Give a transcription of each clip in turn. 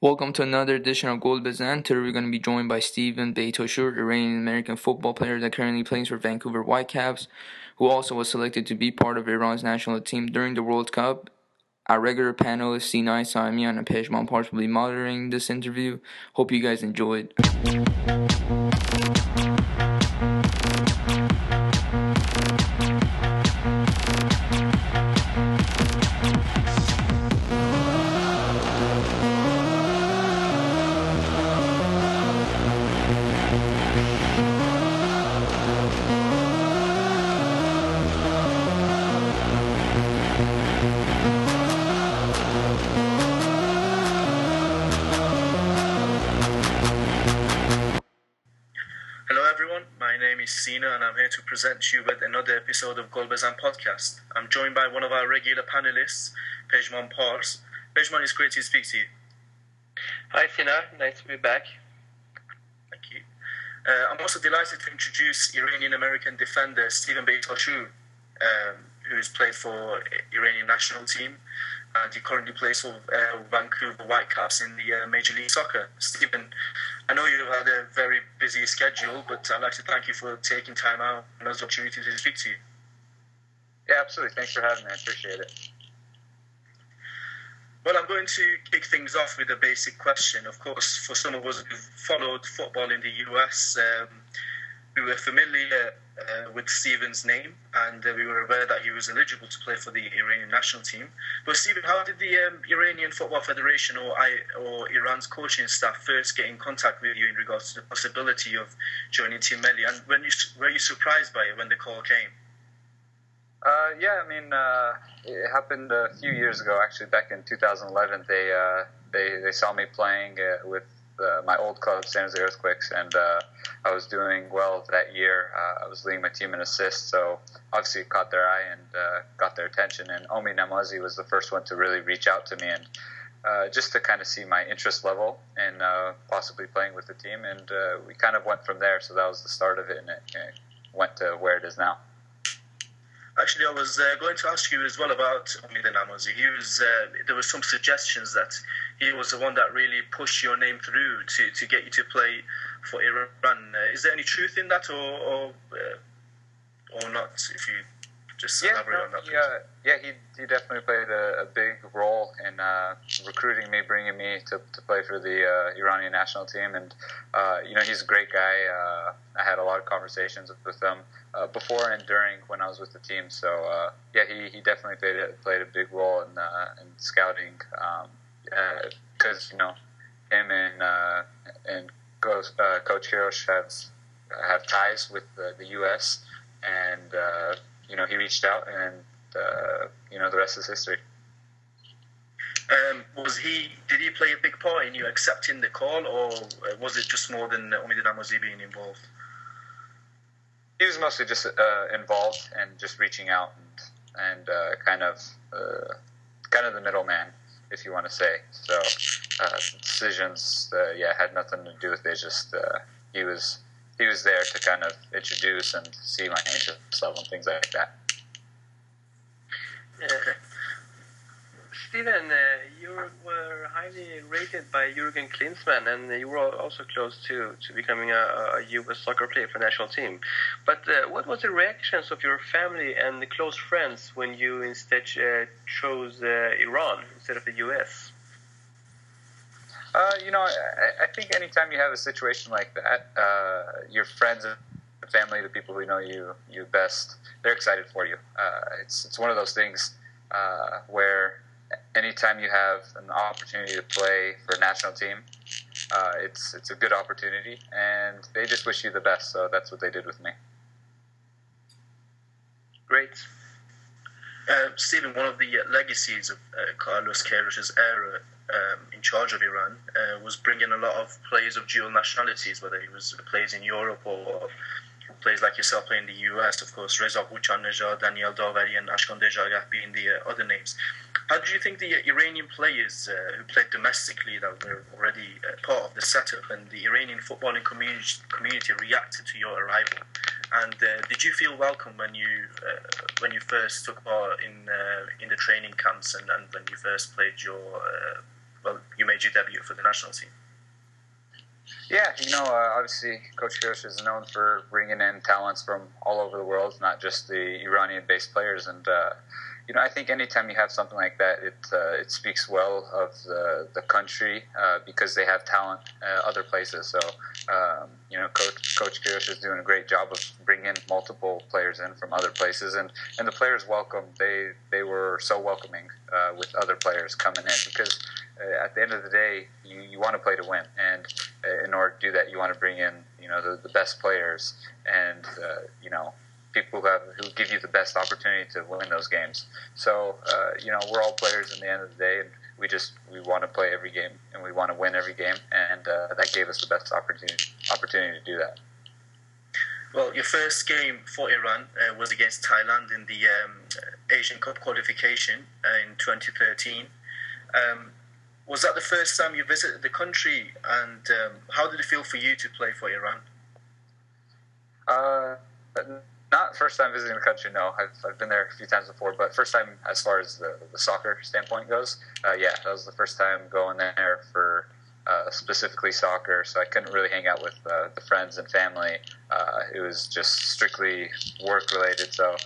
Welcome to another edition of Golbazan. Today we're going to be joined by Stephen Beitashour, Iranian American football player that currently plays for Vancouver Whitecaps, who also was selected to be part of Iran's national team during the World Cup. Our regular panelists, Sina Saemian and Pejman Pars, will be monitoring this interview. Hope you guys enjoyed. Present you with another episode of Golbazan Podcast. I'm joined by one of our regular panelists, Pejman Pars. Pejman, it's great to speak to you. Hi, Sina. Nice to be back. Thank you. Uh, I'm also delighted to introduce Iranian American defender Steven Beitashour, um, who has played for Iranian national team, he currently plays for uh, Vancouver Whitecaps in the uh, Major League Soccer. Stephen, I know you've had a very busy schedule, but I'd like to thank you for taking time out and this opportunity to speak to you. Yeah, absolutely. Thanks for having me. I appreciate it. Well, I'm going to kick things off with a basic question. Of course, for some of us who've followed football in the US, um, we were familiar uh, with Steven's name and uh, we were aware that he was eligible to play for the Iranian national team. But, Steven, how did the um, Iranian Football Federation or, I, or Iran's coaching staff first get in contact with you in regards to the possibility of joining Team Melli? And when you, were you surprised by it when the call came? Uh, yeah, I mean, uh, it happened a few years ago. Actually, back in 2011, they uh, they they saw me playing uh, with uh, my old club, San Jose Earthquakes, and uh, I was doing well that year. Uh, I was leading my team in assists, so obviously it caught their eye and uh, got their attention. And Omid Namazi was the first one to really reach out to me and. Uh, just to kind of see my interest level and possibly playing with the team, and we kind of went from there. So that was the start of it, and it, it went to where it is now. Actually, I was uh, going to ask you as well about Omid Namazi. He was uh, there were some suggestions that he was the one that really pushed your name through to, to get you to play for Iran. Uh, is there any truth in that, or or, uh, or not? If you just yeah, no. He, uh, yeah, he, he definitely played a, a big role in uh, recruiting me, bringing me to, to play for the uh, Iranian national team. And, uh, you know, he's a great guy. Uh, I had a lot of conversations with him uh, before and during when I was with the team. So, uh, yeah, he, he definitely played a, played a big role in, uh, in scouting because, you know, him and, uh, and Coach, uh, Coach Queiroz have, have ties with the, the U.S. And, uh, you know, he reached out, and uh, you know, the rest is history. Um, was he? Did he play a big part in you accepting the call, or was it just more than Omid Namazi being involved? He was mostly just uh, involved and just reaching out and, and uh, kind of uh, kind of the middleman, if you want to say. So uh, decisions, uh, yeah, had nothing to do with it. Just he was he was there to kind of introduce and see my interest level and things like that. Uh, Steven, uh, you were highly rated by Jurgen Klinsmann, and you were also close to, to becoming a, a U.S. soccer player for national team. But uh, what was the reactions of your family and close friends when you instead uh, chose Iran instead of the U.S.? Uh, you know, I, I, think anytime you have a situation like that, uh, your friends and family, the people who know you you best, they're excited for you. Uh, it's it's one of those things uh, where anytime you have an opportunity to play for a national team, uh, it's it's a good opportunity, and they just wish you the best. So that's what they did with me. Great. Uh, Steven, one of the legacies of Carlos Queiroz's era um, in charge of Iran uh, was bringing a lot of players of dual nationalities, whether it was players in Europe or players like yourself playing in the US, of course, Reza Ghoochannejhad, Daniel Davari, and Ashkan Dejagah being the uh, other names. How do you think the Iranian players uh, who played domestically that were already uh, part of the setup and the Iranian footballing community, community reacted to your arrival? And uh, did you feel welcome when you uh, when you first took part in in the training camps and, and when you first played your well, you made your debut for the national team? Yeah, you know, uh, obviously, Coach Queiroz is known for bringing in talents from all over the world, not just the Iranian-based players. And uh, you know, I think anytime you have something like that, it uh, it speaks well of the the country uh, because they have talent uh, other places. So um, you know, Coach Coach Queiroz is doing a great job of bringing multiple players in from other places, and and the players welcome. They they were so welcoming uh, with other players coming in because uh, at the end of the day, you you want to play to win, and uh, in order to do that, you want to bring in you know the, the best players, and you know people who have who give you the best opportunity to win those games. So uh, you know we're all players in the end of the day, and we just we want to play every game and we want to win every game, and uh, that gave us the best opportunity opportunity to do that. Well, your first game for Iran uh, was against Thailand in the um, Asian Cup qualification uh, in 2013. Um, was that the first time you visited the country, and um, how did it feel for you to play for Iran? Uh, not first time visiting the country. No, I've, I've been there a few times before, but first time as far as the, the soccer standpoint goes. Uh, yeah, that was the first time going there for uh, specifically soccer. So I couldn't really hang out with uh, the friends and family. Uh, it was just strictly work related. So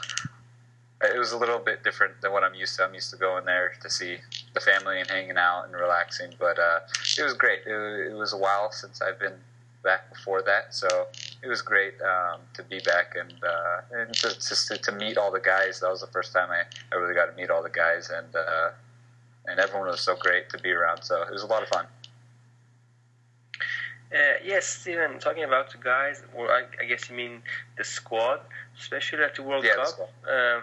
it was a little bit different than what I'm used to. I'm used to going there to see the family and hanging out and relaxing. But uh, it was great. It, it was a while since I've been back before that, so it was great um, to be back and uh, and to, just to, to, meet all the guys. That was the first time I, I really got to meet all the guys, and uh, and everyone was so great to be around. So it was a lot of fun. Uh, yes, Stephen. Talking about the guys, or I, I, guess you mean the squad, especially at the World yeah, Cup. The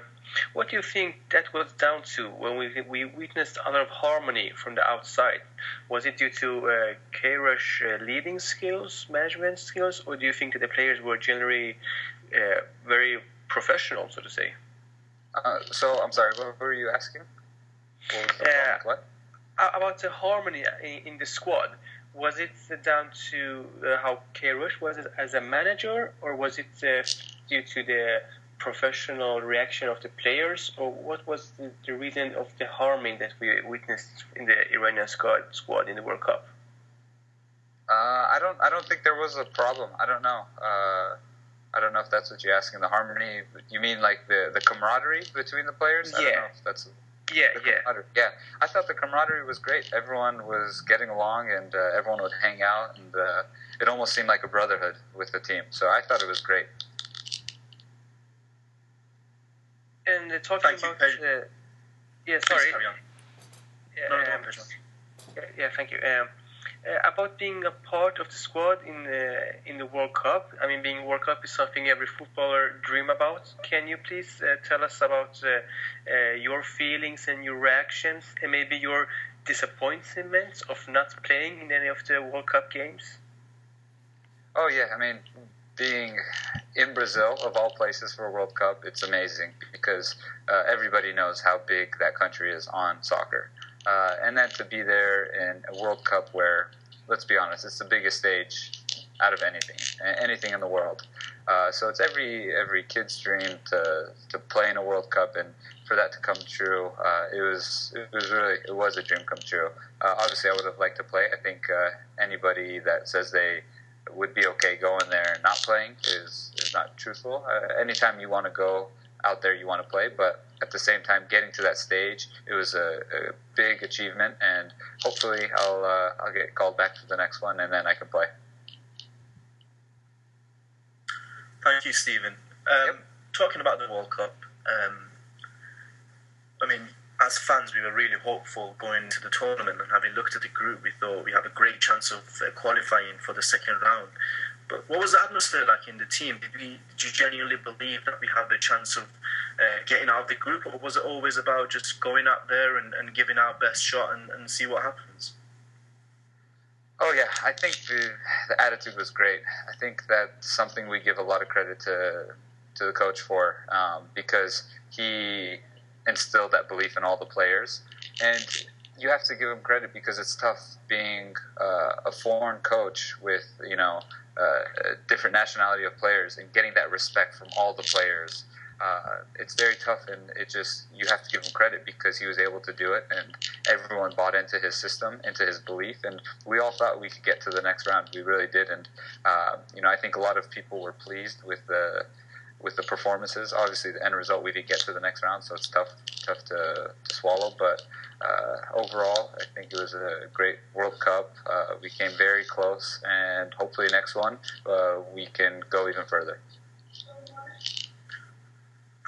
what do you think that was down to when we, we witnessed a lot of harmony from the outside? Was it due to uh, Queiroz uh, leading skills, management skills, or do you think that the players were generally uh, very professional, so to say? Uh, so, I'm sorry, what were you asking? What, what? About the harmony in, in, the squad. Was it down to uh, how Queiroz was as a manager, or was it uh, due to the professional reaction of the players, or what was the, the reason of the harming that we witnessed in the Iranian squad, squad in the World Cup? Uh, I don't. I don't think there was a problem. I don't know. Uh, I don't know if that's what you're asking. The harmony. You mean like the the camaraderie between the players? I yeah. that's. Yeah, yeah, yeah. I thought the camaraderie was great. Everyone was getting along, and uh, everyone would hang out, and uh, it almost seemed like a brotherhood with the team. So I thought it was great. And uh, talking thank about uh, yeah, sorry. Yeah, no, um, yeah, yeah, thank you. Um, uh, about being a part of the squad in the in the World Cup. I mean, being World Cup is something every footballer dream about. Can you please uh, tell us about uh, uh your feelings and your reactions, and maybe your disappointments of not playing in any of the World Cup games? Oh yeah, I mean, being in Brazil, of all places for a World Cup, it's amazing because uh, everybody knows how big that country is on soccer. Uh, and then to be there in a World Cup where, let's be honest, it's the biggest stage out of anything, anything in the world. Uh, so it's every every kid's dream to to play in a World Cup, and for that to come true, uh, it was it was really it was a dream come true. Uh, obviously, I would have liked to play. I think uh, anybody that says they would be okay going there and not playing is is not truthful. Uh, anytime you want to go out there, you want to play, but at the same time, getting to that stage, it was a, a big achievement, and hopefully, I'll uh, I'll get called back for the next one, and then I can play. Thank you, Stephen. Um, yep. Talking about the World Cup, um, I mean, as fans, we were really hopeful going into the tournament, and having looked at the group, we thought we have a great chance of uh, qualifying for the second round. But what was the atmosphere like in the team? Did, we, did you genuinely believe that we had the chance of uh, getting out of the group, or was it always about just going out there and, and giving our best shot and, and see what happens? Oh yeah, I think the the attitude was great. I think that's something we give a lot of credit to to the coach for um, because he instilled that belief in all the players. And you have to give him credit because it's tough being uh, a foreign coach with you know uh, a different nationality of players and getting that respect from all the players. uh, it's very tough, and it just you have to give him credit because he was able to do it, and everyone bought into his system, into his belief, and we all thought we could get to the next round. We really did, and uh, you know I think a lot of people were pleased with the with the performances. Obviously, the end result we didn't get to the next round, so it's tough tough to, to swallow. But uh, overall, I think it was a great World Cup. Uh, we came very close, and hopefully next one uh, we can go even further.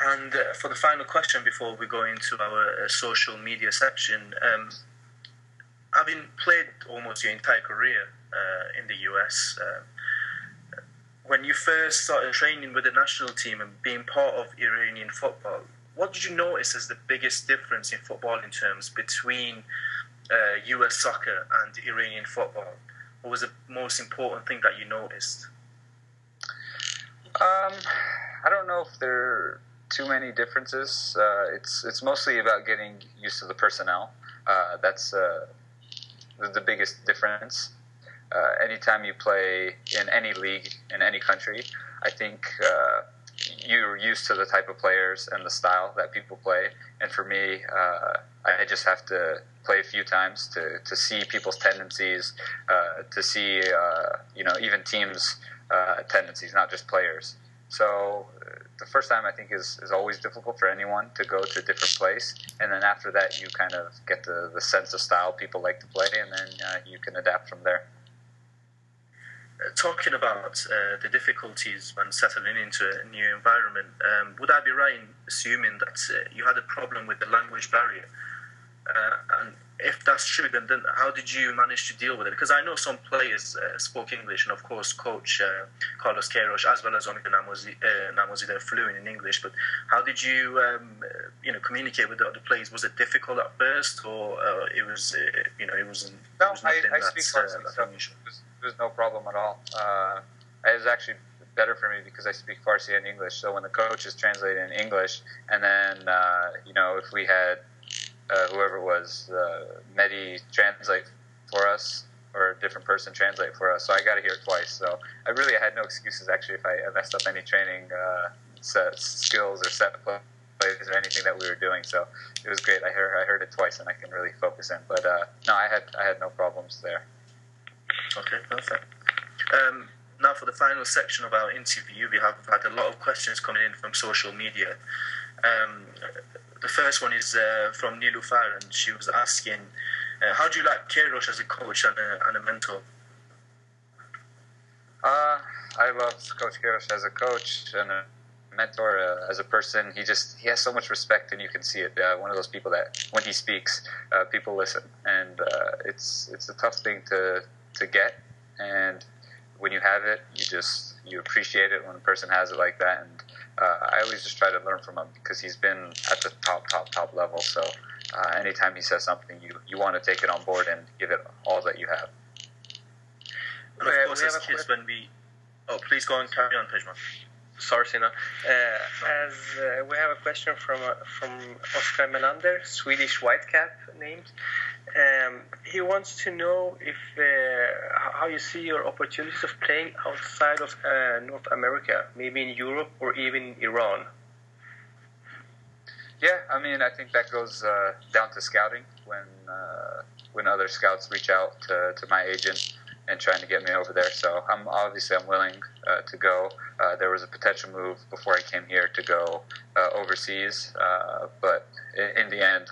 And uh, for the final question before we go into our uh, social media section, um, having played almost your entire career uh, in the US, when you first started training with the national team and being part of Iranian football, what did you notice as the biggest difference in footballing terms between uh, US soccer and Iranian football? What was the most important thing that you noticed? Um, I don't know if there are too many differences. Uh, it's it's mostly about getting used to the personnel. Uh, that's uh, the, the biggest difference uh, anytime you play in any league in any country, I think uh, you're used to the type of players and the style that people play. And for me, uh, I just have to play a few times to, to see people's tendencies, uh, to see uh, you know even teams' uh, tendencies, not just players. So the first time I think is, is always difficult for anyone to go to a different place, and then after that you kind of get the, the sense of style people like to play, and then you can adapt from there talking about uh, the difficulties when settling into a new environment, um, would I be right in assuming that uh, you had a problem with the language barrier? Uh, and if that's true, then, then how did you manage to deal with it? Because I know some players uh, spoke English, and of course, Coach uh, Carlos Queiroz, as well as Omid Namazi, uh, Namazi, they're fluent in English. But how did you, um, you know, communicate with the other players? Was it difficult at first, or it was, you know, it wasn't? No, it was I, I speak Farsi, so was no problem at all. Uh, it was actually better for me because I speak Farsi and English. So when the coach is translating in English, and then uh, you know if we had uh, whoever it was, uh, Mehdi translate for us or a different person translate for us. So I got to hear it twice. So I really had no excuses actually if I messed up any training uh, set skills or set plays or anything that we were doing. So it was great. I heard I heard it twice and I can really focus in. But uh, no, I had I had no problems there. Okay, perfect. Um, now, for the final section of our interview, we have had a lot of questions coming in from social media. Um, the first one is uh, from Nilufar, and she was asking, uh, "How do you like Queiroz as a coach and a, and a mentor?" Uh, I love Coach Queiroz as a coach and a mentor, uh, as a person. He just he has so much respect, and you can see it. Uh, one of those people that when he speaks, uh, people listen, and uh, it's it's a tough thing to to get, and when you have it, you just you appreciate it when a person has it like that. And uh, I always just try to learn from him because he's been at the top, top, top level. So uh, anytime he says something, you you want to take it on board and give it all that you have. And of course, as kids, when we oh, please go and carry on, Pejman. Sorry, Sina. Uh, as uh, we have a question from uh, from Oscar Melander, Swedish Whitecap named. Um, he wants to know if uh, how you see your opportunities of playing outside of uh, North America, maybe in Europe or even Iran. Yeah, I mean, I think that goes uh, down to scouting when uh, when other scouts reach out to, to my agent and trying to get me over there. So I'm obviously I'm willing uh, to go. Uh, there was a potential move before I came here to go overseas, but in, in the end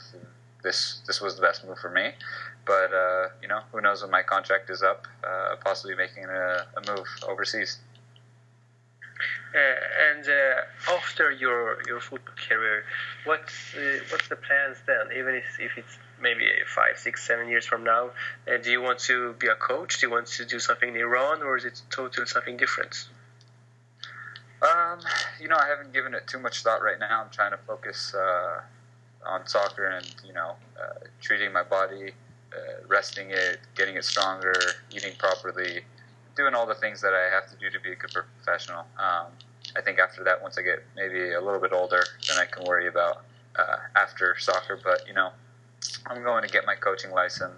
this this was the best move for me. But uh, you know, who knows when my contract is up? Uh, possibly making a, a move overseas. Uh, and uh, after your your football career, what's uh, what's the plans then? Even if, if it's maybe five, six, seven years from now, uh, do you want to be a coach? Do you want to do something in Iran, or is it totally something different? Um, you know, I haven't given it too much thought right now. I'm trying to focus on soccer and you know uh, treating my body, uh, resting it, getting it stronger, eating properly, doing all the things that I have to do to be a good professional. Um, I think after that, once I get maybe a little bit older, then I can worry about uh, after soccer. But you know, I'm going to get my coaching license.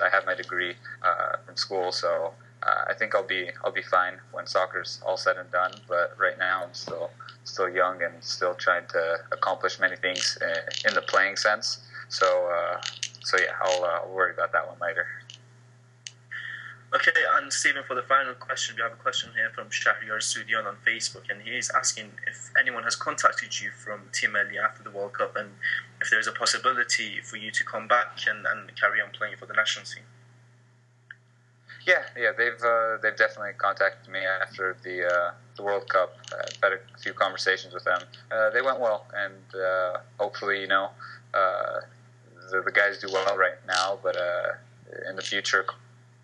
I have my degree uh, from school, so uh, I think I'll be I'll be fine when soccer's all said and done. But right now, I'm still still young and still trying to accomplish many things in the playing sense. So uh, so yeah, I'll, uh, worry about that one later. Okay, and Stephen, for the final question, we have a question here from Shahriar Sudian on Facebook, and he's asking if anyone has contacted you from Team Melli after the World Cup and if there's a possibility for you to come back and, and carry on playing for the national team. Yeah, yeah, they've uh, they've definitely contacted me after the uh, the World Cup. I've had a few conversations with them. Uh, they went well, and uh, hopefully, you know, uh, the, the guys do well right now. But uh, in the future,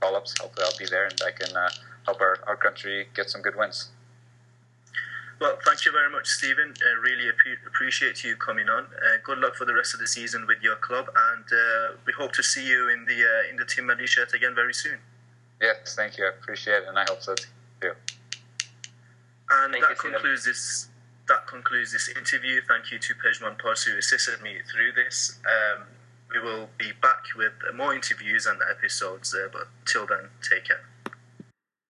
call-ups, hopefully, I'll be there and I can help our, our country get some good wins. Well, thank you very much, Stephen. Really appreciate you coming on. Uh, good luck for the rest of the season with your club, and uh, we hope to see you in the uh, in the Team shirt again very soon. Yes, thank you. I appreciate it, and I hope so too. And thank that you, concludes this. That concludes this interview. Thank you to Pejman Pars who assisted me through this. Um, we will be back with more interviews and episodes, uh, but till then, take care.